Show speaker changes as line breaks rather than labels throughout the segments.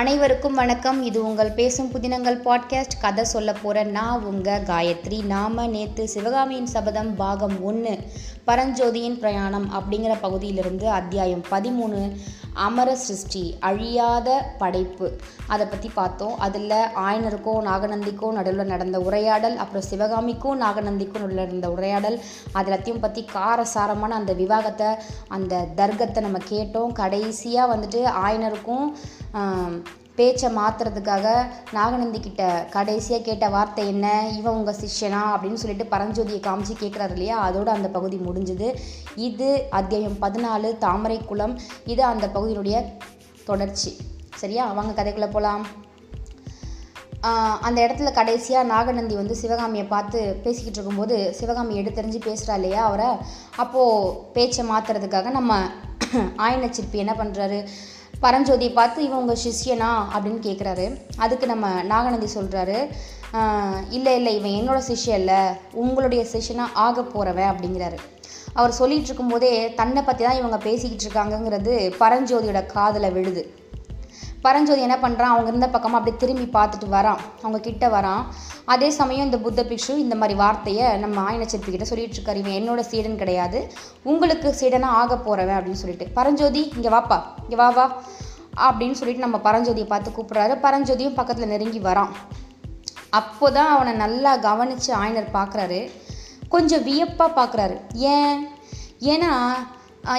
அனைவருக்கும் வணக்கம். இது உங்கள் பேசும் புதினங்கள் பாட்காஸ்ட் கதை சொல்ல போகிற நான் உங்கள் காயத்ரி. நாம நேற்று சிவகாமியின் சபதம் பாகம் ஒன்று பரஞ்சோதியின் பிரயாணம் அப்படிங்கிற பகுதியிலிருந்து அத்தியாயம் பதிமூணு அமர சிருஷ்டி அழியாத படைப்பு. அதை பற்றி பார்த்தோம். அதில் ஆயனருக்கும் நாகநந்திக்கும் நடுவில் நடந்த உரையாடல் அப்புறம் சிவகாமிக்கும் நாகநந்திக்கும் நடுவில் நடந்த உரையாடல் அது எல்லாத்தையும் பற்றி காரசாரமான அந்த விவாகத்தை அந்த தர்க்கத்தை நம்ம கேட்டோம். கடைசியாக வந்துட்டு ஆயனருக்கும் பேச்சை மாற்றுறதுக்காக நாகநந்தி கிட்ட கடைசியாக கேட்ட வார்த்தை என்ன? இவன் உங்கள் சிஷ்யனா? அப்படின்னு சொல்லிட்டு பரஞ்சோதியை காமிச்சு கேட்குறாரு இல்லையா? அதோட அந்த பகுதி முடிஞ்சுது. இது அத்தியாயம் பதினாலு தாமரை குளம். இது அந்த பகுதியினுடைய தொடர்ச்சி. சரியா? அவங்க கதைக்குள்ளே போகலாம் அந்த இடத்துல கடைசியாக நாகநந்தி வந்து சிவகாமியை பார்த்து பேசிக்கிட்டு இருக்கும்போது சிவகாமி எடுத்தறிஞ்சு பேசுகிறா இல்லையா அவரை? அப்போது பேச்சை மாற்றுறதுக்காக நம்ம ஆயனச்சிற்பி என்ன பண்ணுறாரு பரஞ்சோதியை பார்த்து இவன் உங்கள் சிஷ்யனா? அப்படின்னு கேட்குறாரு அதுக்கு நம்ம நாகநந்தி சொல்கிறாரு இல்லை இல்லை இவன் என்னோட சிஷ்யன் இல்லை. உங்களுடைய சிஷ்யனாக ஆக போகிறவன் அப்படிங்கிறாரு. அவர் சொல்லிகிட்டு இருக்கும்போதே தன்னை பற்றி தான் இவங்க பேசிக்கிட்டு இருக்காங்கங்கிறது பரஞ்சோதியோட காதில் விழுது. பரஞ்சோதி என்ன பண்ணுறான் அவங்க இருந்த பக்கமாக அப்படியே திரும்பி பார்த்துட்டு வரான். அவங்க கிட்ட வரான். அதே சமயம் இந்த புத்த பிக்ஷு இந்த மாதிரி வார்த்தையை நம்ம ஆயன சிற்பி கிட்ட சொல்லிட்டு இருக்காரு. இவன் என்னோட சீடன் கிடையாது. உங்களுக்கு சீடனாக ஆக போகிறவன் அப்படின்னு சொல்லிட்டு. பரஞ்சோதி இங்கே வாப்பா இங்கே வா வா அப்படின்னு சொல்லிட்டு நம்ம பரஞ்சோதியை பார்த்து கூப்பிட்றாரு. பரஞ்சோதியும் பக்கத்தில் நெருங்கி வரான். அப்போ தான் அவனை நல்லா கவனித்து ஆயனர் பார்க்குறாரு. கொஞ்சம் வியப்பாக பார்க்குறாரு. ஏன்? ஏன்னா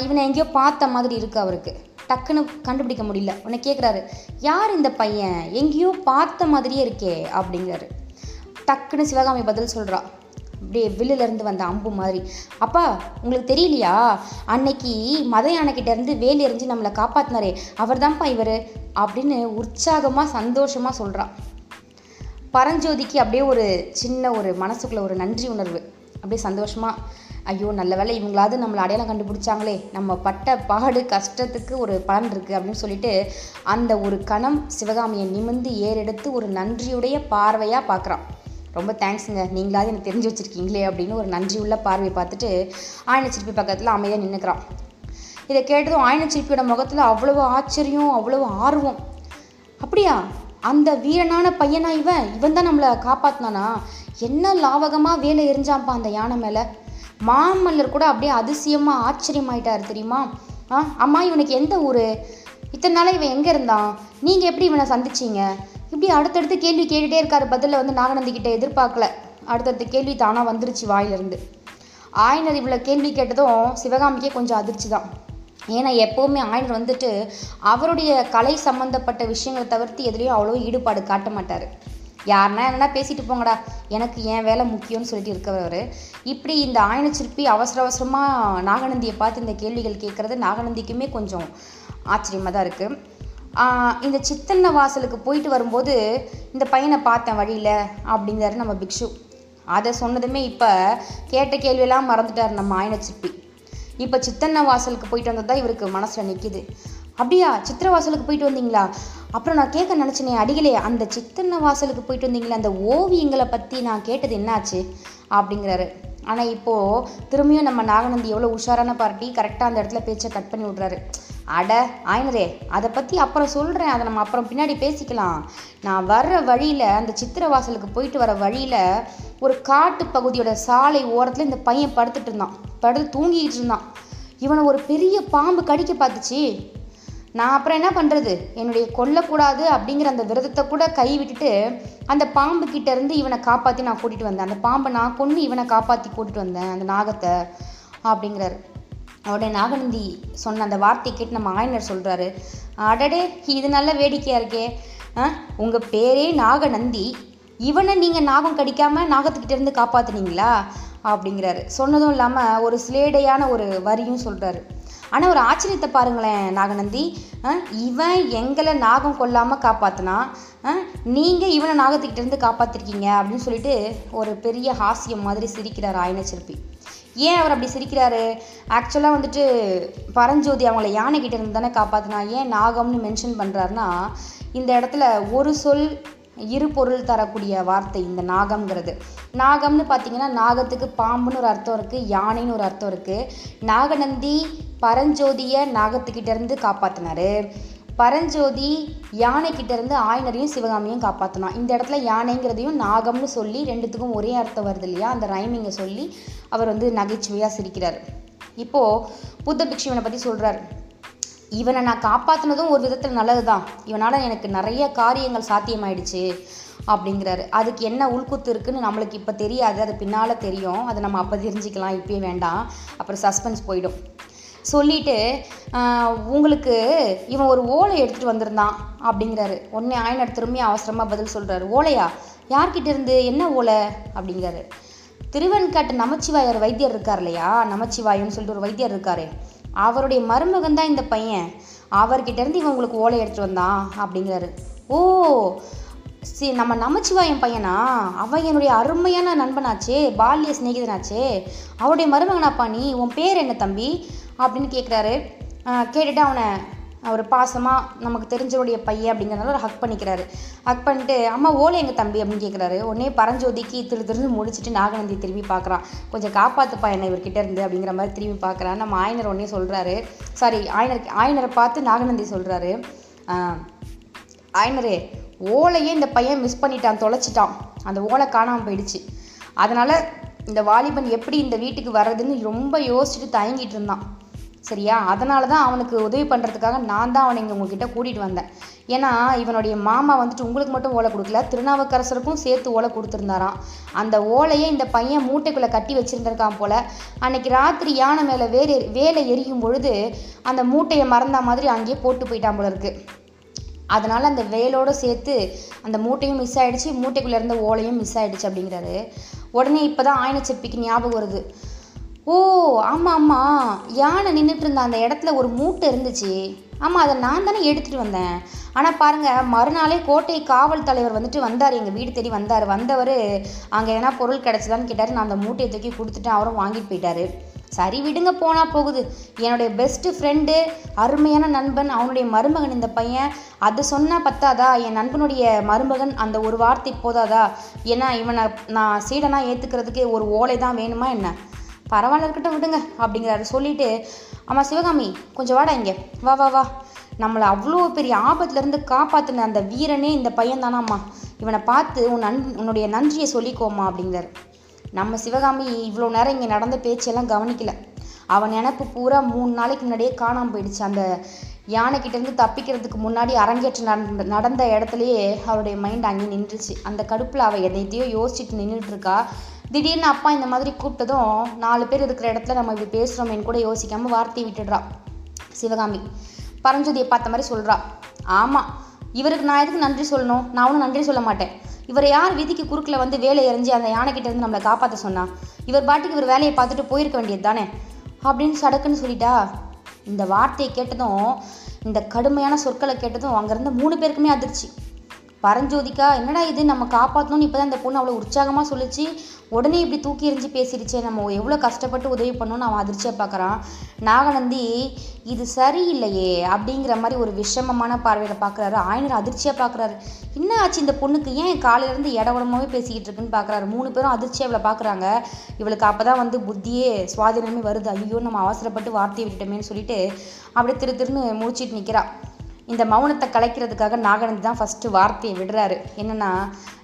இவனை எங்கேயோ பார்த்த மாதிரி இருக்குது அவருக்கு. டக்குன்னு கண்டுபிடிக்க முடியல. உன்னை கேட்குறாரு யார் இந்த பையன்? எங்கேயோ பார்த்த மாதிரியே இருக்கே அப்படிங்கிறாரு. டக்குன்னு சிவகாமி பதில் சொல்கிறா அப்படியே வில்லுலேருந்து வந்த அம்பு மாதிரி. அப்பா உங்களுக்கு தெரியலையா? அன்னைக்கு மத யானைக்கிட்ட வேலி எறிஞ்சு நம்மளை காப்பாத்தினாரே. அவர்தான்ப்பா இவர் அப்படின்னு உற்சாகமாக சந்தோஷமாக சொல்கிறான் பரஞ்சோதிக்கு அப்படியே ஒரு சின்ன ஒரு மனசுக்குள்ள ஒரு நன்றி உணர்வு. அப்படியே சந்தோஷமாக ஐயோ நல்ல வேலை இவங்களாவது நம்மளை அடையாளம் கண்டுபிடிச்சாங்களே. நம்ம பட்ட பாடு கஷ்டத்துக்கு ஒரு பலன் இருக்குது அப்படின்னு சொல்லிட்டு அந்த ஒரு கணம் சிவகாமியை நிமிர்ந்து ஏறெடுத்து ஒரு நன்றியுடைய பார்வையாக பார்க்குறான். ரொம்ப தேங்க்ஸுங்க. நீங்களாவது எனக்கு தெரிஞ்சு வச்சுருக்கீங்களே அப்படின்னு ஒரு நன்றியுள்ள பார்வையை பார்த்துட்டு ஆயனச்சிற்பி பக்கத்தில் அமைதியாக நின்றுக்கிறான் இதை கேட்டதும் ஆயனச்சிற்பியோட முகத்தில் அவ்வளோ ஆச்சரியம் அவ்வளோ ஆர்வம். அப்படியா? அந்த வீரனான பையனா இவன்? இவன் தான் நம்மளை காப்பாற்றினானா என்ன லாவகமாக வேலை எரிஞ்சான்ப்பா அந்த யானை மேலே? மாமல்லர் கூட அப்படியே அதிசயமாக ஆச்சரியமாயிட்டார் தெரியுமா? ஆ அம்மா இவனுக்கு எந்த ஊர்? இத்தனை நாளாக இவன் எங்கே இருந்தான்? நீங்கள் எப்படி இவனை சந்திச்சீங்க? இப்படி அடுத்தடுத்து கேள்வி கேட்டுகிட்டே இருக்கார். பதிலில் வந்து நாகநந்திக்கிட்ட எதிர்பார்க்கல. அடுத்தடுத்த கேள்வி தானாக வந்துருச்சு வாயிலிருந்து. ஆயனர் இவ்வளோ கேள்வி கேட்டதும் சிவகாமிக்கே கொஞ்சம் அதிர்ச்சி தான் ஏன்னா எப்போவுமே ஆயனர் வந்துட்டு அவருடைய கலை சம்மந்தப்பட்ட விஷயங்களை தவிர்த்து எதுலேயும் அவ்வளோ ஈடுபாடு காட்ட மாட்டார். யாருன்னா என்னன்னா பேசிட்டு போங்கடா. எனக்கு என் வேலை முக்கியம்னு சொல்லிட்டு இருக்கிறவர் இப்படி இந்த ஆயனச்சிற்பி அவசர அவசரமாக நாகநந்தியை பார்த்து இந்த கேள்விகள் கேட்குறது நாகநந்திக்குமே கொஞ்சம் ஆச்சரியமாக தான் இருக்குது இந்த சித்தன்ன வாசலுக்கு போயிட்டு வரும்போது இந்த பையனை பார்த்தேன் வழியில் அப்படிங்கிறாரு நம்ம பிக்ஷு. அதை சொன்னதுமே இப்போ கேட்ட கேள்வியெல்லாம் மறந்துட்டார் நம்ம ஆயனச்சிற்பி. இப்போ சித்தன்ன வாசலுக்கு போயிட்டு வந்தது தான் இவருக்கு மனசில் நிற்கிது அப்படியா சித்திர வாசலுக்கு போயிட்டு வந்தீங்களா? அப்புறம் நான் கேட்க நினச்சினே அடிகளே அந்த சித்தன்ன வாசலுக்கு போயிட்டு வந்தீங்களே அந்த ஓவியங்களை பற்றி நான் கேட்டது என்னாச்சு? அப்படிங்கிறாரு. ஆனால் இப்போது திரும்பியும் நம்ம நாகநந்தி எவ்வளோ உஷாரான பார்ட்டி கரெக்டாக அந்த இடத்துல பேச்சை கட் பண்ணி விட்றாரு. அட ஆயினரே அதை பற்றி அப்புறம் சொல்கிறேன் அதை நம்ம அப்புறம் பின்னாடி பேசிக்கலாம். நான் வர்ற வழியில் அந்த சித்திர வாசலுக்கு போயிட்டு வர வழியில் ஒரு காட்டு பகுதியோட சாலை ஓரத்தில் இந்த பையன் படுத்துட்டு இருந்தான். படுத்து தூங்கிக்கிட்டு இருந்தான். இவனை ஒரு பெரிய பாம்பு கடிக்க பார்த்துச்சு. நான் அப்புறம் என்ன பண்ணுறது என்னுடைய கொல்லக்கூடாது அப்படிங்கிற அந்த விரதத்தை கூட கை விட்டுட்டு அந்த பாம்பு கிட்ட இருந்து இவனை காப்பாற்றி நான் கூட்டிகிட்டு வந்தேன். அந்த பாம்பை நான் கொன்று இவனை காப்பாற்றி கூட்டிகிட்டு வந்தேன் அந்த நாகத்தை அப்படிங்கிறாரு. அவருடைய நாகநந்தி சொன்ன அந்த வார்த்தையை கேட்டு நம்ம ஆயனர் சொல்கிறாரு அடடே இது நல்ல வேடிக்கையாக இருக்கே. ஆ உங்கள் பேரே நாகநந்தி. இவனை நீங்கள் நாகம் கடிக்காமல் நாகத்துக்கிட்டேருந்து காப்பாத்துனீங்களா? அப்படிங்கிறாரு. சொன்னதும் இல்லாமல் ஒரு சிலேடையான ஒரு வரியும் சொல்கிறாரு ஆனால் ஒரு ஆச்சரியத்தை பாருங்களேன் நாகநந்தி. ஆ, இவன் எங்களை நாகம் கொல்லாமல் காப்பாற்றினா நீங்கள் இவனை நாகத்துக்கிட்டேருந்து காப்பாற்றிருக்கீங்க அப்படின்னு சொல்லிட்டு ஒரு பெரிய ஹாஸ்யம் மாதிரி சிரிக்கிறார் ஆயன சிற்பி ஏன் அவர் அப்படி சிரிக்கிறாரு? ஆக்சுவலாக வந்துட்டு பரஞ்சோதி அவங்கள யானைக்கிட்ட இருந்து தானே காப்பாற்றினா ஏன் நாகம்னு மென்ஷன் பண்ணுறாருன்னா இந்த இடத்துல ஒரு சொல் இரு பொருள் தரக்கூடிய வார்த்தை இந்த நாகம்ங்கிறது. நாகம்னு பார்த்தீங்கன்னா நாகத்துக்கு பாம்புன்னு ஒரு அர்த்தம் இருக்குது யானைன்னு ஒரு அர்த்தம் இருக்குது நாகநந்தி பரஞ்சோதியை நாகத்துக்கிட்டேருந்து காப்பாற்றினாரு பரஞ்சோதி யானைக்கிட்டேருந்து ஆயினரையும் ஆயனரையும் சிவகாமியும் காப்பாற்றினான் இந்த இடத்துல யானைங்கிறதையும் நாகம்னு சொல்லி ரெண்டுத்துக்கும் ஒரே அர்த்தம் வருது இல்லையா? அந்த ரைமிங்கை சொல்லி அவர் வந்து நகைச்சுவையாக சிரிக்கிறார். இப்போது புத்த பிக்ஷுவனை பற்றி சொல்கிறார் இவனை நான் காப்பாற்றினதும் ஒரு விதத்தில் நல்லது தான் இவனால் எனக்கு நிறைய காரியங்கள் சாத்தியமாயிடுச்சு அப்படிங்கிறாரு. அதுக்கு என்ன உள்குத்து இருக்குன்னு நம்மளுக்கு இப்போ தெரியாது. அது பின்னால் தெரியும். அதை நம்ம அப்போ தெரிஞ்சுக்கலாம். இப்போயே வேண்டாம். அப்புறம் சஸ்பென்ஸ் போயிடும். சொல்லிட்டு உங்களுக்கு இவன் ஒரு ஓலை எடுத்துகிட்டு வந்திருந்தான் அப்படிங்கிறாரு. உடனே ஆயனர் திரும்பி அவசரமாக பதில் சொல்கிறாரு ஓலையா? யார்கிட்ட இருந்து? என்ன ஓலை? அப்படிங்கிறாரு. திருவெண்காட்டு நமச்சிவாயர் வைத்தியர் இருக்கார் இல்லையா? நமச்சிவாயம்னு சொல்லிட்டு ஒரு வைத்தியர் இருக்காரு. அவருடைய மருமகன் தான் இந்த பையன். அவர்கிட்டேருந்து இவன் உங்களுக்கு ஓலை எடுத்துகிட்டு வந்தான் அப்படிங்கிறாரு. ஓ சரி நம்ம நமச்சிவாயம் பையனா? அவன் என்னுடைய அருமையான நண்பனாச்சே பால்ய சிநேகிதனாச்சே. அவருடைய மருமகனாப்பா நீ? உன் பேர் என்ன தம்பி? அப்படின்னு கேட்குறாரு கேட்டுட்டு அவனை ஒரு பாசமாக நமக்கு தெரிஞ்சவருடைய பையன் அப்படிங்கிறனால ஒரு ஹக் பண்ணிக்கிறாரு. ஹக் பண்ணிட்டு அம்மா ஓலை எங்கள் தம்பி? அப்படின்னு கேட்குறாரு உடனே பரஞ்சோதிக்கு திரு திருந்து முடிச்சுட்டு நாகநந்தி திரும்பி பார்க்குறான் கொஞ்சம் காப்பாற்றுப்பா என்ன இவர்கிட்ட இருந்து அப்படிங்கிற மாதிரி திரும்பி பார்க்குறான் நம்ம ஆயனர் உடனே சொல்கிறாரு சாரி ஆயனர் ஆயனரை பார்த்து நாகநந்தி சொல்கிறாரு ஆயனரே ஓலையே இந்த பையன் மிஸ் பண்ணிட்டான் தொலைச்சிட்டான். அந்த ஓலை காணாமல் போயிடுச்சு. அதனால் இந்த வாலிபன் எப்படி இந்த வீட்டுக்கு வர்றதுன்னு ரொம்ப யோசிச்சுட்டு தயங்கிட்டு இருந்தான். சரியா? அதனால தான் அவனுக்கு உதவி பண்ணுறதுக்காக நான் தான் அவனை இங்கே உங்ககிட்ட கூட்டிகிட்டு வந்தேன். ஏன்னா இவனுடைய மாமா வந்துட்டு உங்களுக்கு மட்டும் ஓலை கொடுக்கல திருநாவுக்கரசருக்கும் சேர்த்து ஓலை கொடுத்துருந்தாராம். அந்த ஓலையை இந்த பையன் மூட்டைக்குள்ளே கட்டி வச்சுருந்துருக்கான் போல் அன்னைக்கு ராத்திரி யானை மேலே வேறு வேலை எரியும் பொழுது அந்த மூட்டையை மறந்த மாதிரி அங்கேயே போட்டு போயிட்டான் போல இருக்குது அதனால் அந்த வேலோடு சேர்த்து அந்த மூட்டையும் மிஸ் ஆகிடுச்சு மூட்டைக்குள்ளே இருந்த ஓலையும் மிஸ் ஆயிடுச்சு அப்படிங்கிறாரு. உடனே இப்போ தான் ஆயனச்செப்பிக்கு ஞாபகம் வருது. ஓ ஆமாம் ஆமாம் யானை நின்றுட்டு இருந்த அந்த இடத்துல ஒரு மூட்டை இருந்துச்சு. ஆமாம் அதை நான் தானே எடுத்துகிட்டு வந்தேன். ஆனால் பாருங்கள் மறுநாளே கோட்டை காவல் தலைவர் வந்துட்டு வந்தார். எங்கள் வீடு தேடி வந்தார். வந்தவர் அங்கே எதனா பொருள் கிடச்சதான்னு கேட்டார். நான் அந்த மூட்டையை தூக்கி கொடுத்துட்டு அவரும் வாங்கிட்டு போயிட்டாரு. சரி விடுங்க போனால் போகுது. என்னுடைய பெஸ்ட்டு ஃப்ரெண்டு அருமையான நண்பன் அவனுடைய மருமகன் இந்த பையன். அது சொன்னால் பத்தாதா? என் நண்பனுடைய மருமகன் அந்த ஒரு வார்த்தை போதாதா? ஏன்னா இவனை நான் சீடனாக ஏற்றுக்கிறதுக்கு ஒரு ஓலை தான் வேணுமா என்ன? பரவாயில்ல இருக்கட்டும் விடுங்க அப்படிங்கிறாரு. சொல்லிட்டு ஆமாம் சிவகாமி கொஞ்சம் வாடா இங்கே. வா வா வா. நம்மளை அவ்வளோ பெரிய ஆபத்துலேருந்து காப்பாற்றின அந்த வீரனே இந்த பையன் தானாம்மா இவனை பார்த்து உன் நன் உன்னுடைய நன்றியை சொல்லிக்கோமா அப்படிங்கிறாரு. நம்ம சிவகாமி இவ்வளோ நேரம் இங்கே நடந்த பேச்செல்லாம் கவனிக்கல. அவன் நினப்பு பூரா மூணு நாளைக்கு முன்னாடியே காணாமல் போயிடுச்சு. அந்த யானைக்கிட்டேருந்து தப்பிக்கிறதுக்கு முன்னாடி அரங்கேற்றம் நடந்த நடந்த இடத்துலையே அவருடைய மைண்ட் அங்கே நின்றுச்சு. அந்த கடுப்பில் அவள் எதைத்தையோ யோசிச்சுட்டு நின்றுட்டுருக்கா திடீர்னு அப்பா இந்த மாதிரி கூப்பிட்டதும் நாலு பேர் இருக்கிற இடத்துல நம்ம இப்படி பேசுகிறோமேன்னு கூட யோசிக்காமல் வார்த்தையை விட்டுடுறா. சிவகாமி. பரஞ்சோதியை பார்த்த மாதிரி சொல்கிறா ஆமாம் இவருக்கு நான் எதுக்கு நன்றி சொல்லணும்? நான் ஒன்றும் நன்றி சொல்ல மாட்டேன். இவரை யார் வீதிக்கு குறுக்கில் வந்து வேலை எறிஞ்சு அந்த யானைக்கிட்ட இருந்து நம்மளை காப்பாற்ற சொன்னா? இவர் பாட்டுக்கு இவர் வேலையை பார்த்துட்டு போயிருக்க வேண்டியது தானே அப்படின்னு சடக்குன்னு சொல்லிட்டா. இந்த வார்த்தையை கேட்டதும் இந்த கடுமையான சொற்களை கேட்டதும் அங்கேருந்து மூணு பேருக்குமே அதிர்ச்சி. பரஞ்சோதிக்கா என்னடா இது? நம்ம காப்பாற்றணும்னு இப்போ தான் இந்த பொண்ணு அவ்வளோ உற்சாகமாக சொல்லிச்சு. உடனே இப்படி தூக்கி எறிஞ்சு பேசிடுச்சே நம்ம எவ்வளோ கஷ்டப்பட்டு உதவி பண்ணணும்னு அவன் அதிர்ச்சியாக பார்க்குறான் நாகநந்தி இது சரியில்லையே அப்படிங்கிற மாதிரி ஒரு விஷமமான பார்வையில் பார்க்குறாரு ஆயனர் அதிர்ச்சியாக பார்க்குறாரு என்ன ஆச்சு இந்த பொண்ணுக்கு? ஏன் காலையிலேருந்து இடவடமாவே பேசிக்கிட்டு இருக்குன்னு பார்க்குறாரு மூணு பேரும் அதிர்ச்சியாக இவளை பார்க்குறாங்க இவளுக்கு அப்போ தான் வந்து புத்தியே சுவாதீனமே வருது. ஐயோ நம்ம அவசரப்பட்டு வார்த்தையை விட்டுட்டோமேன்னு சொல்லிட்டு அப்படியே திரு திருன்னு முடிச்சிட்டு நிற்கிறா இந்த மௌனத்தை கலைக்கிறதுக்காக நாகநந்தி தான் ஃபஸ்ட்டு வார்த்தையை விடுறாரு. என்னன்னா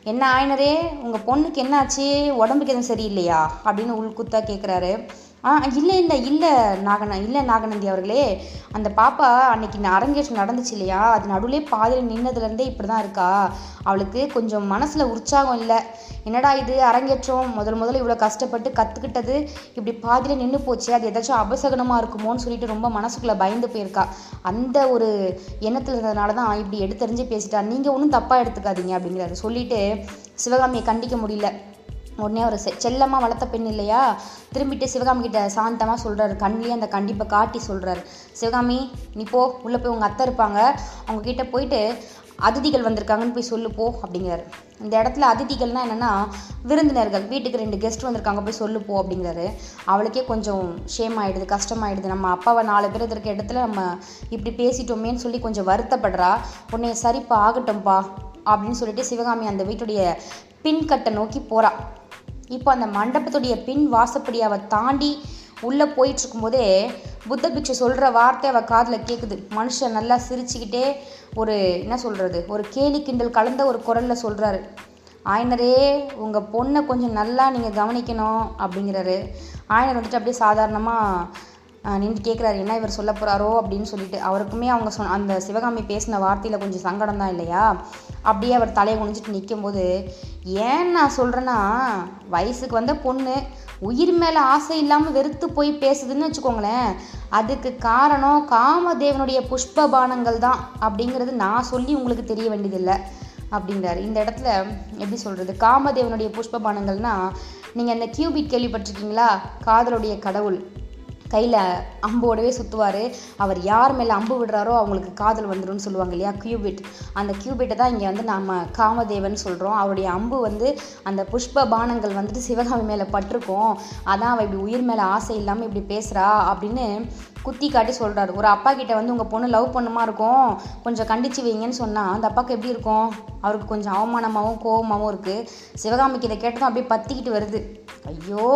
என்ன ஆயினரே உங்கள் பொண்ணுக்கு என்னாச்சு? உடம்புக்கு எதுவும் சரியில்லையா? அப்படின்னு உள்குத்தா கேட்குறாரு ஆ இல்லை இல்லை இல்லை நாகன இல்லை நாகநந்தி அவர்களே. அந்த பாப்பா அன்னைக்கு இந்த அரங்கேற்றம் நடந்துச்சு இல்லையா? அது நடுவிலே பாதியில் நின்னதுலேருந்தே இப்படி தான் இருக்கா? அவளுக்கு கொஞ்சம் மனசில் உற்சாகம் இல்லை. என்னடா இது அரங்கேற்றம்? முதல் முதல்ல இவ்வளோ கஷ்டப்பட்டு கற்றுக்கிட்டது இப்படி பாதியில் நின்று போச்சு அது ஏதாச்சும் அபசகனமாக இருக்குமோன்னு சொல்லிட்டு ரொம்ப மனசுக்குள்ளே பயந்து போயிருக்கா. அந்த ஒரு எண்ணத்தில் இருந்ததுனால தான் இப்படி எடுத்தறிஞ்சு பேசிட்டா. நீங்கள் ஒன்றும் தப்பாக எடுத்துக்காதீங்க அப்படிங்கிறாரு. சொல்லிட்டு சிவகாமியை கண்டிக்க முடியல. உடனே அவர் செ செல்லமாக வளர்த்த பெண் இல்லையா? திரும்பிட்டு சிவகாமி கிட்ட சாந்தமாக சொல்கிறாரு கண்ணிலே அந்த கண்டிப்பை காட்டி சொல்கிறாரு சிவகாமி நீ போ உள்ளே போய் உங்கள் அத்தை இருப்பாங்க. அவங்க கிட்ட போயிட்டு அதிதிகள் வந்திருக்காங்கன்னு போய் சொல்லு போ அப்படிங்கிறாரு. இந்த இடத்துல அதிதிகள்னால் என்னென்னா விருந்தினர்கள் வீட்டுக்கு ரெண்டு கெஸ்ட் வந்திருக்காங்க போய் சொல்லு போ அப்படிங்கிறாரு. அவளுக்கே கொஞ்சம் ஷேம் ஆகிடுது கஷ்டமாயிடுது. நம்ம அப்பாவை நாலு பேர் இருக்க இடத்துல நம்ம இப்படி பேசிட்டோமேன்னு சொல்லி கொஞ்சம் வருத்தப்படுறா. உன்னை சரிப்பா ஆகட்டும்ப்பா அப்படின்னு சொல்லிட்டு சிவகாமி அந்த வீட்டுடைய பின்கட்டை நோக்கி போகிறா இப்போ அந்த மண்டபத்துடைய பின் வாசப்படி அவள் தாண்டி உள்ளே போயிட்டுருக்கும்போதே புத்த பிக்ஷு சொல்கிற வார்த்தை அவள் காதில் கேட்குது மனுஷன் நல்லா சிரிச்சுக்கிட்டே ஒரு என்ன சொல்கிறது ஒரு கேலி கிண்டல் கலந்த ஒரு குரலில் சொல்கிறாரு ஆயனரே உங்கள் பொண்ணை கொஞ்சம் நல்லா நீங்கள் கவனிக்கணும் அப்படிங்கிறாரு. ஆயனர் வந்துட்டு அப்படியே சாதாரணமாக நின்று கேட்குறாரு என்ன இவர் சொல்ல போகிறாரோ அப்படின்னு சொல்லிட்டு அவருக்குமே அவங்க சொன்ன அந்த சிவகாமி பேசின வார்த்தையில் கொஞ்சம் சங்கடம் தான் இல்லையா? அப்படியே அவர் தலையை குனிஞ்சிட்டு நிற்கும்போது ஏன் நான் சொல்கிறேன்னா வயசுக்கு வந்த பொண்ணு உயிர் மேலே ஆசை இல்லாமல் வெறுத்து போய் பேசுதுன்னு வச்சுக்கோங்களேன். அதுக்கு காரணம் காமதேவனுடைய புஷ்ப பானங்கள் தான். அப்படிங்கிறது நான் சொல்லி உங்களுக்கு தெரிய வேண்டியதில்லை அப்படின்றாரு. இந்த இடத்துல எப்படி சொல்கிறது காமதேவனுடைய புஷ்ப பானங்கள்னால் நீங்கள் அந்த கியூபிட் கேள்விப்பட்டிருக்கீங்களா? காதலுடைய கடவுள். கையில் அம்போடவே சுற்றுவார் அவர் யார் மேலே அம்பு விடுறாரோ அவங்களுக்கு காதல் வந்துடும் சொல்லுவாங்க இல்லையா? கியூபிட். அந்த கியூபிட்டை தான் இங்கே வந்து நம்ம காமதேவன் சொல்கிறோம் அவருடைய அம்பு வந்து அந்த புஷ்ப பானங்கள் வந்துட்டு சிவகாமி மேலே பட்டிருக்கோம். அதான் அவள் இப்படி உயிர் மேலே ஆசை இல்லாமல் இப்படி பேசுகிறா அப்படின்னு குத்தி காட்டி சொல்கிறாரு ஒரு அப்பா கிட்ட வந்து உங்கள் பொண்ணு லவ் பண்ணுமா இருக்கும்? கொஞ்சம் கண்டிச்சு வைங்கன்னு சொன்னால் அந்த அப்பாவுக்கு எப்படி இருக்கும்? அவருக்கு கொஞ்சம் அவமானமாகவும் கோபமாகவும் இருக்குது சிவகாமிக்கு இதை கேட்டதும் அப்படியே பத்திக்கிட்டு வருது. ஐயோ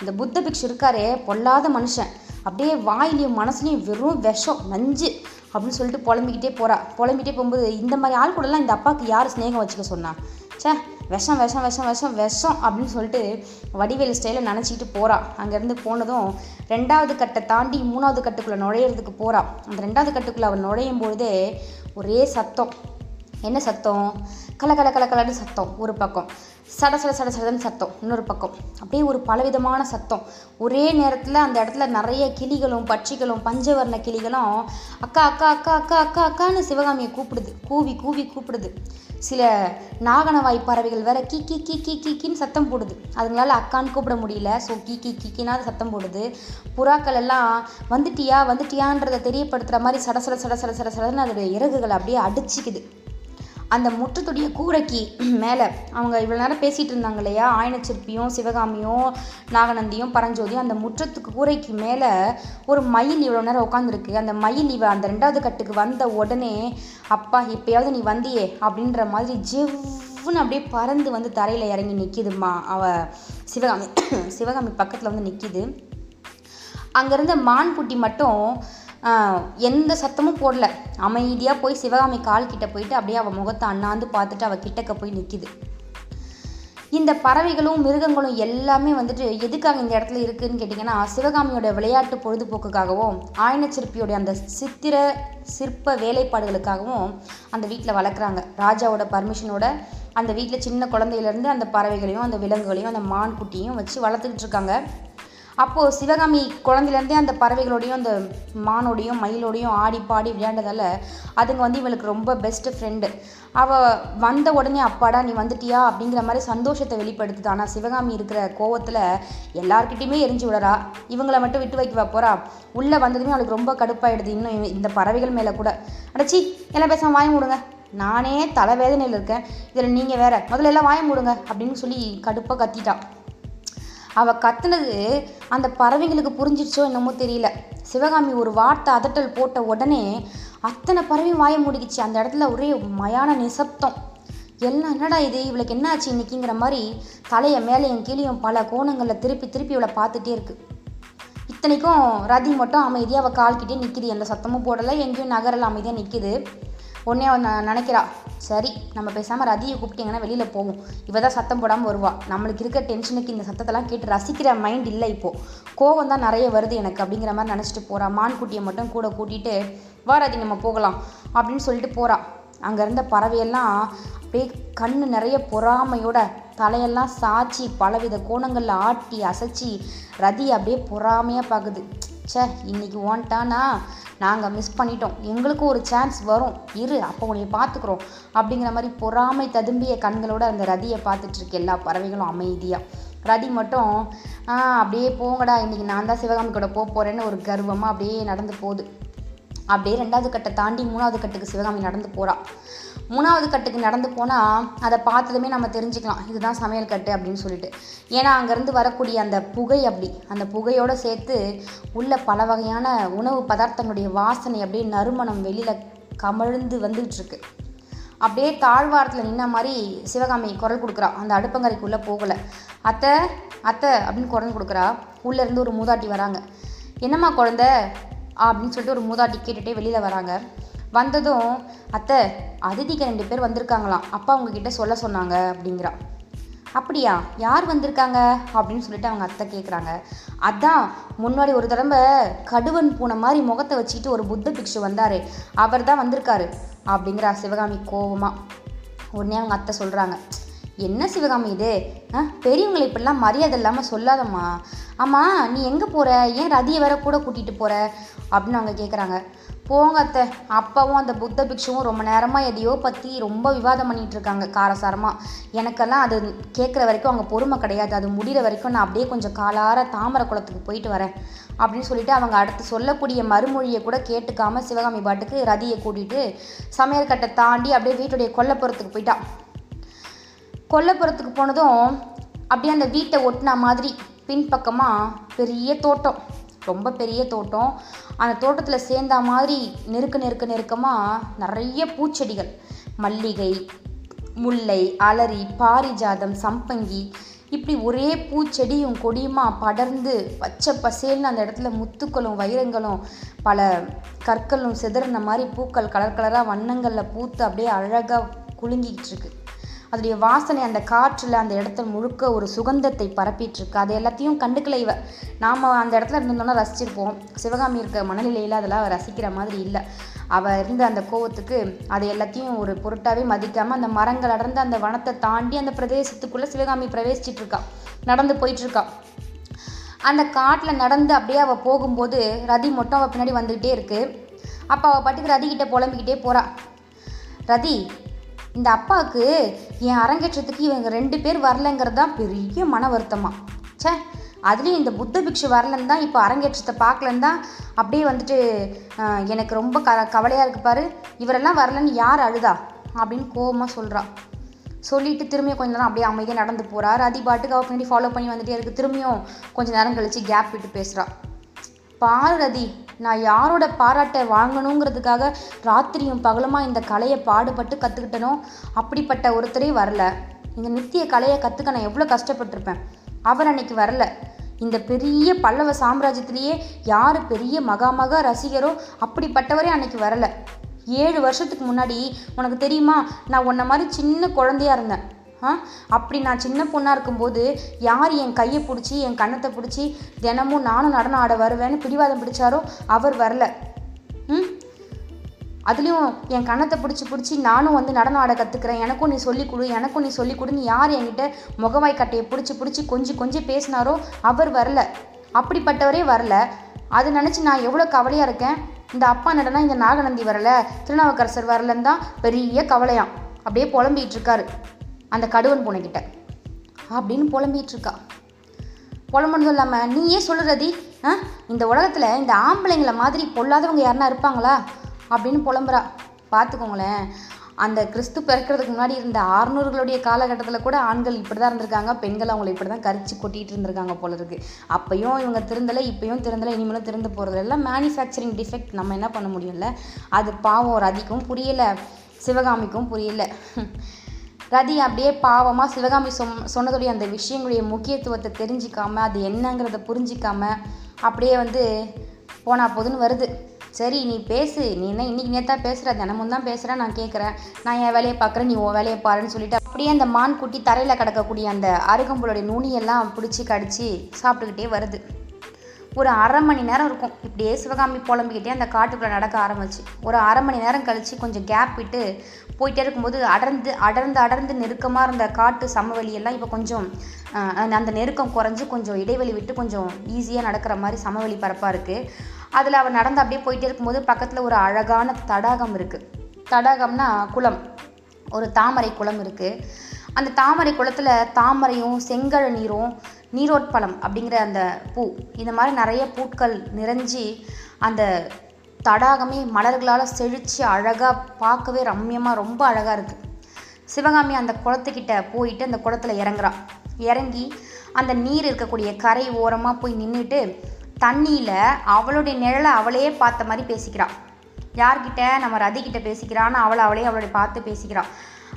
இந்த புத்த பிக்ஷு இருக்காரே பொல்லாத மனுஷன். அப்படியே வாயிலையும் மனசுலையும் வெறும் விஷம் நஞ்சு. அப்படின்னு சொல்லிட்டு புலம்பிக்கிட்டே போகிறா புலம்பிகிட்டே போகும்போது இந்த மாதிரி ஆள் கூடலாம் இந்த அப்பாவுக்கு யார் ஸ்நேகம் வச்சுக்க சொன்னா? சே விஷம் விஷம் விஷம் விஷம் விஷம் அப்படின்னு சொல்லிட்டு வடிவேல் ஸ்டைலில் நினச்சிக்கிட்டு போகிறா அங்கேருந்து போனதும் ரெண்டாவது கட்டை தாண்டி மூணாவது கட்டுக்குள்ளே நுழையிறதுக்கு போகிறா அந்த ரெண்டாவது கட்டுக்குள்ளே அவள் நுழையும் பொழுதே ஒரே சத்தம். என்ன சத்தம்? கல கல கல கலன்னு சத்தம் ஒரு பக்கம். சட சட சட சடன்னு சத்தம் இன்னொரு பக்கம். அப்படியே ஒரு பலவிதமான சத்தம். ஒரே நேரத்தில் அந்த இடத்துல நிறைய கிளிகளும் பட்சிகளும் பஞ்சவர்ண கிளிகளும் அக்கா அக்கா அக்கா அக்கா அக்கா அக்கான்னு சிவகாமியை கூப்பிடுது. கூவி கூவி கூப்பிடுது. சில நாகனவாய் பறவைகள் வேற கீ கீ கீ கீ கின்னு சத்தம் போடுது. அதுங்களால அக்கான்னு கூப்பிட முடியல. ஸோ கீ கீ கீக்கினாவது சத்தம் போடுது. புறாக்கள் எல்லாம் வந்துட்டியா வந்துட்டியான்றதை தெரியப்படுத்துகிற மாதிரி சட சட சட சட சட சடன்னு அதோடைய இறகுகளை அப்படியே அடிச்சிக்குது. அந்த முற்றத்துடைய கூரைக்கு மேலே அவங்க இவ்வளோ நேரம் பேசிகிட்டு இருந்தாங்க இல்லையா? ஆயனச்சிற்பியும் சிவகாமியும் நாகநந்தியும் பரஞ்சோதியும் அந்த முற்றத்துக்கு கூரைக்கு மேலே ஒரு மயில் இவ்வளோ நேரம் உட்காந்துருக்கு அந்த மயில் இவ அந்த ரெண்டாவது கட்டுக்கு வந்த உடனே அப்பா இப்பயாவது நீ வந்தியே அப்படின்ற மாதிரி ஜிவ்வுன்னு அப்படியே பறந்து வந்து தரையில் இறங்கி நிற்கிதுமா அவ சிவகாமி. சிவகாமி பக்கத்தில் வந்து நிற்கிது அங்கேருந்த மான்குட்டி மட்டும் எந்த சத்தமும் போடல. அமைதியாக போய் சிவகாமி கால் கிட்ட போயிட்டு அப்படியே அவள் முகத்தை அண்ணாந்து பார்த்துட்டு அவள் கிட்டக்க போய் நிற்கிது இந்த பறவைகளும் மிருகங்களும் எல்லாமே வந்துட்டு எதுக்காக இந்த இடத்துல இருக்குன்னு கேட்டிங்கன்னா சிவகாமியோட விளையாட்டு பொழுதுபோக்குக்காகவும் ஆயனச்சிற்பியோட அந்த சித்திர சிற்ப வேலைப்பாடுகளுக்காகவும் அந்த வீட்டில் வளர்க்குறாங்க. ராஜாவோட பர்மிஷனோட அந்த வீட்டில் சின்ன குழந்தையிலேருந்து அந்த பறவைகளையும் அந்த விலங்குகளையும் அந்த மான் குட்டியும் வச்சு வளர்த்துக்கிட்டு இருக்காங்க. அப்போது சிவகாமி குழந்தையிலேருந்தே அந்த பறவைகளோடையும் அந்த மானோடையும் மயிலோடையும் ஆடி பாடி விளையாண்டதால அதுங்க வந்து இவளுக்கு ரொம்ப பெஸ்ட் ஃப்ரெண்டு அவள் வந்த உடனே அப்பாடா நீ வந்துட்டியா? அப்படிங்கிற மாதிரி சந்தோஷத்தை வெளிப்படுத்துது. ஆனால் சிவகாமி இருக்கிற கோவத்தில் எல்லார்கிட்டையுமே எரிஞ்சு விடறா இவங்களை மட்டும் விட்டு வைக்கவா போகிறா உள்ளே வந்ததுமே அவளுக்கு ரொம்ப கடுப்பாயிடுது இன்னும் இந்த பறவைகள் மேலே கூட. அடச்சி எல்லாம் பேசாமல் வாங்கி விடுங்க நானே தலைவேதனையில் இருக்கேன். இதில் நீங்கள் வேற முதல்ல எல்லாம் வாய மூடுங்க அப்படின்னு சொல்லி கடுப்பாக கத்திட்டான் அவள் கத்துனது அந்த பறவைங்களுக்கு புரிஞ்சிடுச்சோ என்னமோ தெரியல. சிவகாமி ஒரு வார்த்தை அதட்டல் போட்ட உடனே அத்தனை பறவையும் வாய முடிக்கிச்சு. அந்த இடத்துல ஒரே மயான நிசப்தம். எல்லாம் என்னடா இது? இவளுக்கு என்னாச்சு இன்னைக்குங்கிற மாதிரி தலையை மேலேயும் கீழேயும் பல கோணங்களில் திருப்பி திருப்பி இவளை பார்த்துட்டே இருக்கு. இத்தனைக்கும் ரதி மட்டும் அமைதியாக அவள் கால்கிட்டே நிற்கிது எந்த சத்தமும் போடலை. எங்கேயும் நகரில். அமைதியாக நிற்கிது உடனே அவன் நினைக்கிறா சரி நம்ம பேசாமல் ரதியை கூப்பிட்டீங்கன்னா வெளியில் போவோம். இவ தான் சத்தம் போடாமல் வருவா. நம்மளுக்கு இருக்க டென்ஷனுக்கு இந்த சத்தத்தெல்லாம் கேட்டு ரசிக்கிற மைண்ட் இல்லை இப்போது கோவம் தான் நிறைய வருது எனக்கு அப்படிங்கிற மாதிரி நினச்சிட்டு போகிறா மான்குட்டியை மட்டும் கூட கூட்டிகிட்டு வா ரதி நம்ம போகலாம் அப்படின்னு சொல்லிட்டு போகிறா அங்கே இருந்த பறவையெல்லாம் அப்படியே கண் நிறைய பொறாமையோட தலையெல்லாம் சாய்ச்சி பலவித கோணங்களில் ஆட்டி அசைச்சி ரதி அப்படியே பொறாமையாக பார்க்குது ச்சே இன்னைக்கு ஓன்ட்டானா நாங்கள் மிஸ் பண்ணிட்டோம். எங்களுக்கும் ஒரு சான்ஸ் வரும். இரு அப்போ உன்னைய பார்த்துக்குறோம் அப்படிங்கிற மாதிரி பொறாமை ததும்பிய கண்களோட அந்த ரதியை பார்த்துட்ருக்கு எல்லா பறவைகளும் அமைதியாக ரதி மட்டும் "ஆ, அப்படியே போங்கடா. இன்னைக்கு நான் தான் சிவகாமி கூட போக போகிறேன்னு ஒரு கர்வமாக அப்படியே நடந்து போகுது. அப்படியே ரெண்டாவது கட்டை தாண்டி மூணாவது கட்டுக்கு சிவகாமி நடந்து போகிறாள் மூணாவது கட்டுக்கு நடந்து போனால் அதை பார்த்ததுமே நம்ம தெரிஞ்சுக்கலாம் இதுதான் சமையல் கட்டு அப்படின்னு சொல்லிட்டு. ஏன்னா அங்கேருந்து வரக்கூடிய அந்த புகை அப்படி அந்த புகையோடு சேர்த்து உள்ள பல வகையான உணவு பதார்த்தங்களுடைய வாசனை அப்படியே நறுமணம் வெளியில் கமழ்ந்து வந்துகிட்ருக்கு அப்படியே தாழ்வாரத்தில் நின்ன மாதிரி சிவகாமி குரல் கொடுக்குறா அந்த அடுப்பங்கரைக்குள்ளே போகலை. அத்தை அத்தை அப்படின்னு குரல் கொடுக்குறா. உள்ளேருந்து ஒரு மூதாட்டி வராங்க. என்னம்மா குழந்த? அப்படின்னு சொல்லிட்டு ஒரு மூதாட்டி கேட்டுகிட்டே வெளியில் வராங்க. வந்ததும் அத்தை அதிதிக்கு ரெண்டு பேர் வந்திருக்காங்களாம். அப்பா உங்ககிட்ட சொல்ல சொன்னாங்க அப்படிங்கிறா. அப்படியா? யார் வந்திருக்காங்க? அப்படின்னு சொல்லிட்டு அவங்க அத்தை கேட்குறாங்க அதான் முன்னாடி ஒரு தடவை கடுவன் பூனை மாதிரி முகத்தை வச்சுக்கிட்டு ஒரு புத்த பிக்ஷு வந்தார் அவர் தான் வந்திருக்காரு அப்படிங்கிறா சிவகாமி கோபமாக உடனே அவங்க அத்தை சொல்கிறாங்க என்ன சிவகாமி இது? ஆ பெரியவங்களை இப்படிலாம் மரியாதை இல்லாமல் சொல்லாதம்மா. ஆமாம் நீ எங்கே போகிற ஏன் ரதியை வேற கூட கூட்டிகிட்டு போகிற அப்படின்னு அவங்க கேட்குறாங்க போங்க அத்தை. அப்பாவும் அந்த புத்த பிக்ஷுவும் ரொம்ப நேரமாக எதையோ பற்றி ரொம்ப விவாதம் பண்ணிகிட்டு இருக்காங்க காரசாரமாக எனக்கெல்லாம் அது கேட்குற வரைக்கும் அவங்க பொறுமை கிடையாது. அது முடிகிற வரைக்கும் நான் அப்படியே கொஞ்சம் காலார தாமரை குளத்துக்கு போயிட்டு வரேன். அப்படின்னு சொல்லிட்டு அவங்க அடுத்து சொல்லக்கூடிய மறுமொழியை கூட கேட்டுக்காம சிவகாமி பாட்டுக்கு ரதியை கூட்டிகிட்டு சமையல் தாண்டி அப்படியே வீட்டுடைய கொல்லப்புறத்துக்கு போயிட்டா. கொல்லப்புறத்துக்கு போனதும் அப்படியே அந்த வீட்டை ஒட்டின மாதிரி பின்பக்கமாக பெரிய தோட்டம். ரொம்ப பெரிய தோட்டம். அந்த தோட்டத்தில் சேர்ந்த மாதிரி நெருக்க நெருக்க நெருக்கமாக நிறைய பூச்செடிகள். மல்லிகை முல்லை அலரி பாரிஜாதம் சம்பங்கி இப்படி ஒரே பூச்செடியும் கொடியுமா படர்ந்து பச்சை பசேல்னு அந்த இடத்துல முத்துக்களும் வைரங்களும் பல கற்களும் சிதறின மாதிரி பூக்கள் கலர் கலராக வண்ணங்களில் பூத்து அப்படியே அழகாக குலுங்கிக்கிட்டு இருக்கு. அதோடைய வாசனை அந்த காற்றில் அந்த இடத்த முழுக்க ஒரு சுகந்தத்தை பரப்பிட்டுருக்கு. அது எல்லாத்தையும் கண்டுக்கல இவ. நாம் அந்த இடத்துல இருந்தோம்னா ரசிச்சிருப்போம். சிவகாமி இருக்க மனநிலையில் அதெல்லாம் ரசிக்கிற மாதிரி இல்லை. அவள் இருந்த அந்த கோவத்துக்கு அதை எல்லாத்தையும் ஒரு பொருட்டாகவே மதிக்காமல் அந்த மரங்கள் அடர்ந்து அந்த வனத்தை தாண்டி அந்த பிரதேசத்துக்குள்ளே சிவகாமி பிரவேசிச்சிட்ருக்கா. நடந்து போயிட்டுருக்கா அந்த காட்டில் நடந்து அப்படியே அவள் போகும்போது ரதி மட்டும் அவள் பின்னாடி வந்துக்கிட்டே இருக்குது அப்போ அவள் பாட்டுக்கு ரதிக்கிட்ட புலம்பிக்கிட்டே போகிறா ரதி இந்த அப்பாவுக்கு என் அரங்கேற்றத்துக்கு இவங்க ரெண்டு பேர் வரலைங்கிறது தான் பெரிய மன வருத்தமா. ச்சே அதுலேயும் இந்த புத்த பிக்ஷு வரலன்னு தான் இப்போ அரங்கேற்றத்தை பார்க்கலன்னு தான் அப்படியே வந்துட்டு எனக்கு ரொம்ப க கவலையாக இருக்கு பாரு. இவரெல்லாம் வரலன்னு யார் அழுதா? அப்படின்னு கோபமாக சொல்கிறா சொல்லிட்டு திரும்பியும் கொஞ்ச நேரம் அப்படியே அமைதியாக நடந்து போகிறார் அதி பாட்டுக்கு அவள் பின்னாடி ஃபாலோ பண்ணி வந்துட்டே இருக்கு. திரும்பியும் கொஞ்சம் நேரம் கழிச்சு கேப் விட்டு பேசுகிறா பாரு ரதி நான் யாரோட பாராட்டை வாங்கணுங்கிறதுக்காக ராத்திரியும் பகலுமா இந்த கலையை பாடுபட்டு கற்றுக்கிட்டனோ அப்படிப்பட்ட ஒருத்தரே வரல. இந்த நித்திய கலையை கற்றுக்க நான் எவ்வளோ கஷ்டப்பட்டிருப்பேன். அவர் அன்னைக்கு வரல. இந்த பெரிய பல்லவ சாம்ராஜ்யத்திலேயே யார் பெரிய மகாமகா ரசிகரோ அப்படிப்பட்டவரே அன்னைக்கு வரல. ஏழு வருஷத்துக்கு முன்னாடி உனக்கு தெரியுமா? நான் உன்ன மாதிரி சின்ன குழந்தையா இருந்தேன். அப்படி நான் சின்ன பொண்ணாக இருக்கும்போது யார் என் கையை பிடிச்சி என் கன்னத்தை பிடிச்சி தினமும் நானும் நடனம் ஆட வருவேன்னு பிடிவாதம் பிடிச்சாரோ அவர் வரல. ம்? அதுலேயும் என் கன்னத்தை பிடிச்சி பிடிச்சி நானும் வந்து நடனம் ஆட கற்றுக்கிறேன் எனக்கும் நீ சொல்லிக் கொடு எனக்கும் நீ சொல்லிக் கொடுன்னு யார் என்கிட்ட முகவாய் கட்டையை பிடிச்சி பிடிச்சி கொஞ்சம் கொஞ்சம் பேசினாரோ அவர் வரல. அப்படிப்பட்டவரே வரல. அது நினச்சி நான் எவ்வளோ கவலையாக இருக்கேன். இந்த அப்பா நடனா இந்த நாகநந்தி வரல திருநாவுக்கரசர் வரலன்னு தான் பெரிய கவலையாம். அப்படியே புலம்பிகிட்டு இருக்காரு. அந்த கடுவன் பூனைக்கிட்ட. அப்படின்னு புலம்பிகிட்ருக்கா. புலம்புன்னு சொல்லாமல் நீயே சொல்லுறதி ஆ? இந்த உலகத்தில் இந்த ஆம்பளைங்களை மாதிரி பொல்லாதவங்க யாருன்னா இருப்பாங்களா? அப்படின்னு புலம்புறா. பார்த்துக்கோங்களேன் அந்த கிறிஸ்து பிறக்கிறதுக்கு முன்னாடி இருந்த ஆறுநூறுகளுடைய காலகட்டத்தில் கூட ஆண்கள் இப்படி தான் இருந்திருக்காங்க பெண்கள் அவங்களை இப்படி தான் கரிச்சு கொட்டிகிட்டு இருந்திருக்காங்க போல இருக்கு. அப்பயும் இவங்க திருந்தலை இப்பயும் திருந்தலை இனிமேலும் திறந்து போகிறது எல்லாம் மேனுஃபேக்சரிங் டிஃபெக்ட் நம்ம என்ன பண்ண முடியும்ல? அது பாவம் ரதிக்கும் புரியலை. சிவகாமிக்கும் புரியல. ரதி அப்படியே பாவமாக சிவகாமி சொ சொன்னதுடைய அந்த விஷயங்களுடைய முக்கியத்துவத்தை தெரிஞ்சிக்காம அது என்னங்கிறத புரிஞ்சிக்காம அப்படியே வந்து போனா போதுன்னு வருது. சரி நீ பேசு. நீ என்ன இன்னைக்கு நேத்தா பேசுகிற தினமும் தான் பேசுகிறேன் நான் கேட்குறேன் நான் என் வேலையை பார்க்குறேன் நீ உன் வேலையை பாருன்னு சொல்லிட்டு அப்படியே அந்த மான் குட்டி தரையில் கிடக்கக்கூடிய அந்த அருகம்புலுடைய நுனியெல்லாம் பிடிச்சி கடிச்சு சாப்பிட்டுக்கிட்டே வருது. ஒரு அரை மணி நேரம் இருக்கும். இப்படியே சிவகாமி புலம்பிக்கிட்டே அந்த காட்டுக்குள்ளே நடக்க ஆரம்பிச்சு. ஒரு அரை மணி நேரம் கழித்து கொஞ்சம் கேப் விட்டு போயிட்டே இருக்கும்போது அடர்ந்து அடர்ந்து அடர்ந்து நெருக்கமாக இருந்த காட்டு சமவெளியெல்லாம் இப்போ கொஞ்சம் அந்த- நெருக்கம் குறைஞ்சு கொஞ்சம் இடைவெளி விட்டு கொஞ்சம் ஈஸியாக நடக்கிற மாதிரி சமவெளி பரப்பாக இருக்குது அதில் அவள் நடந்து அப்படியே போயிட்டே இருக்கும்போது பக்கத்தில் ஒரு அழகான தடாகம் இருக்குது தடாகம்னா குளம். ஒரு தாமரை குளம் இருக்குது அந்த தாமரை குளத்தில் தாமரையும் செங்கழ நீரும் நீரோட்பழம் அப்படிங்கிற அந்த பூ இந்த மாதிரி நிறைய பூட்கள் நிறைஞ்சி அந்த தடாகமே மலர்களால் செழித்து அழகாக பார்க்கவே ரம்மியமாக ரொம்ப அழகாக இருக்குது சிவகாமி அந்த குளத்துக்கிட்ட போயிட்டு அந்த குளத்துல இறங்குறா. இறங்கி அந்த நீர் இருக்கக்கூடிய கரை ஓரமாக போய் நின்றுட்டு தண்ணியில் அவளுடைய நிழலை அவளையே பார்த்த மாதிரி பேசிக்கிறா. யார்கிட்ட? நம்ம ரதிக்கிட்ட பேசிக்கிறான்னு அவளை அவளே அவளை பார்த்து பேசிக்கிறான்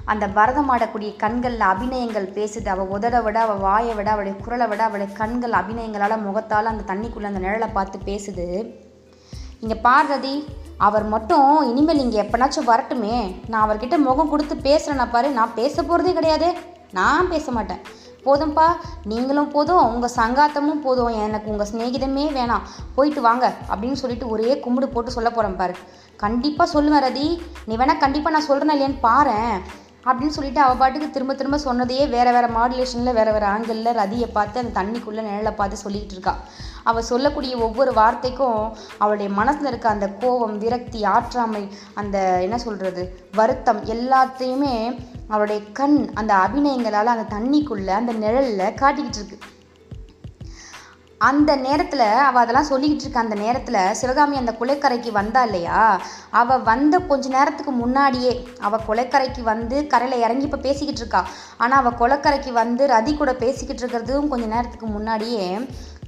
அந்த பரதம் ஆடக்கூடிய கண்களில் அபிநயங்கள் பேசுது. அவள் உதட விட அவள் வாயை விட அவளுடைய குரலை விட அவளுடைய கண்கள் அபிநயங்களால் முகத்தால் அந்த தண்ணிக்குள்ளே அந்த நிழலை பார்த்து பேசுது. இங்கே பார்வதி அவர் மட்டும் இனிமேல் இங்கே எப்போனாச்சும் வரட்டுமே. நான் அவர்கிட்ட முகம் கொடுத்து பேசுகிறேன்னா பாரு நான் பேச போகிறதே கிடையாது. நான் பேச மாட்டேன். போதும்ப்பா நீங்களும் போதும் உங்கள் சங்காத்தமும் போதும். எனக்கு உங்கள் சிநேகிதமே வேணாம். போயிட்டு வாங்க அப்படின்னு சொல்லிட்டு ஒரே கும்பிடு போட்டு சொல்ல போகிறேன் பாரு. கண்டிப்பாக சொல்லுவேன் ரதி. நீ வேணால் கண்டிப்பாக நான் சொல்கிறேன் இல்லையான்னு பாரு அப்படின்னு சொல்லிட்டு அவள் பாட்டுக்கு திரும்ப திரும்ப சொன்னதையே வேறு வேறு மாடுலேஷனில் வேறு வேறு ஆங்கிளில் ரதியை பார்த்து அந்த தண்ணிக்குள்ளே நிழலை பார்த்து சொல்லிக்கிட்டு இருக்கா. அவள் சொல்லக்கூடிய ஒவ்வொரு வார்த்தைக்கும் அவளுடைய மனசில் இருக்க அந்த கோபம் விரக்தி ஆற்றாமை அந்த என்ன சொல்கிறது வருத்தம் எல்லாத்தையுமே அவளுடைய கண் அந்த அபிநயங்களால் அந்த தண்ணிக்குள்ளே அந்த நிழலில் காட்டிக்கிட்டு இருக்கு. அந்த நேரத்தில் அவள் அதெல்லாம் சொல்லிக்கிட்டு இருக்க அந்த நேரத்தில் சிவகாமி அந்த குலைக்கரைக்கு வந்தா இல்லையா? அவள் வந்த கொஞ்ச நேரத்துக்கு முன்னாடியே அவள் குலைக்கரைக்கு வந்து கரையில் இறங்கி இப்போ பேசிக்கிட்டு இருக்கா. ஆனால் அவள் குளக்கரைக்கு வந்து ரதி கூட பேசிக்கிட்டு இருக்கிறதும் கொஞ்ச நேரத்துக்கு முன்னாடியே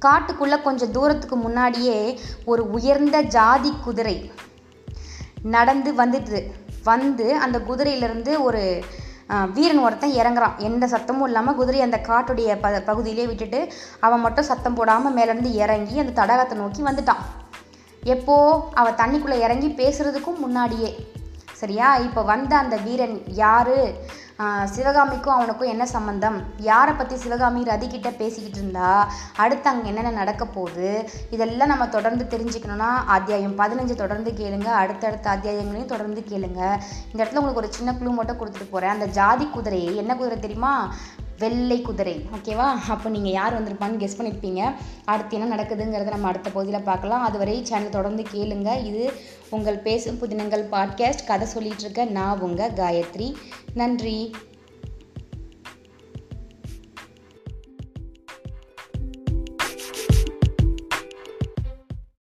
காட்டுக்குள்ளே கொஞ்சம் தூரத்துக்கு முன்னாடியே ஒரு உயர்ந்த ஜாதி குதிரை நடந்து வந்துட்டு வந்து அந்த குதிரையிலேருந்து ஒரு வீரன் ஒருத்தன் இறங்குறான். எந்த சத்தமும் இல்லாமல் குதிரை அந்த காட்டுடைய ப பகுதியிலே விட்டுட்டு அவன் மட்டும் சத்தம் போடாமல் மேலேருந்து இறங்கி அந்த தடாகத்தை நோக்கி வந்துட்டான். எப்போ? அவள் தண்ணிக்குள்ளே இறங்கி பேசுகிறதுக்கும் முன்னாடியே. சரியா? இப்போ வந்த அந்த வீரன் யாரு? சிவகாமிக்கும் அவனுக்கும் என்ன சம்மந்தம் யாரை பற்றி சிவகாமி ரதிக்கிட்ட பேசிக்கிட்டு இருந்தா? அடுத்து அங்கே என்னென்ன நடக்க போகுது? இதெல்லாம் நம்ம தொடர்ந்து தெரிஞ்சுக்கணும்னா அத்தியாயம் பதினஞ்சு தொடர்ந்து கேளுங்க. அடுத்தடுத்த அத்தியாயங்களையும் தொடர்ந்து கேளுங்க. இந்த இடத்துல உங்களுக்கு ஒரு சின்ன குழு மட்டும் கொடுத்துட்டு போகிறேன் அந்த ஜாதி குதிரையை என்ன குதிரை தெரியுமா? வெள்ளை குதிரை ஓகேவா அப்போ நீங்கள் யார் வந்திருப்பான்னு கெஸ் பண்ணியிருப்பீங்க அடுத்து என்ன நடக்குதுங்கிறத நம்ம அடுத்த பகுதியில் பார்க்கலாம். அதுவரை சேனல் தொடர்ந்து கேளுங்க. இது உங்கள் பேசும் புதினங்கள் பாட்காஸ்ட் கதை சொல்லிகிட்டு இருக்க நான் உங்கள் காயத்ரி. நன்றி.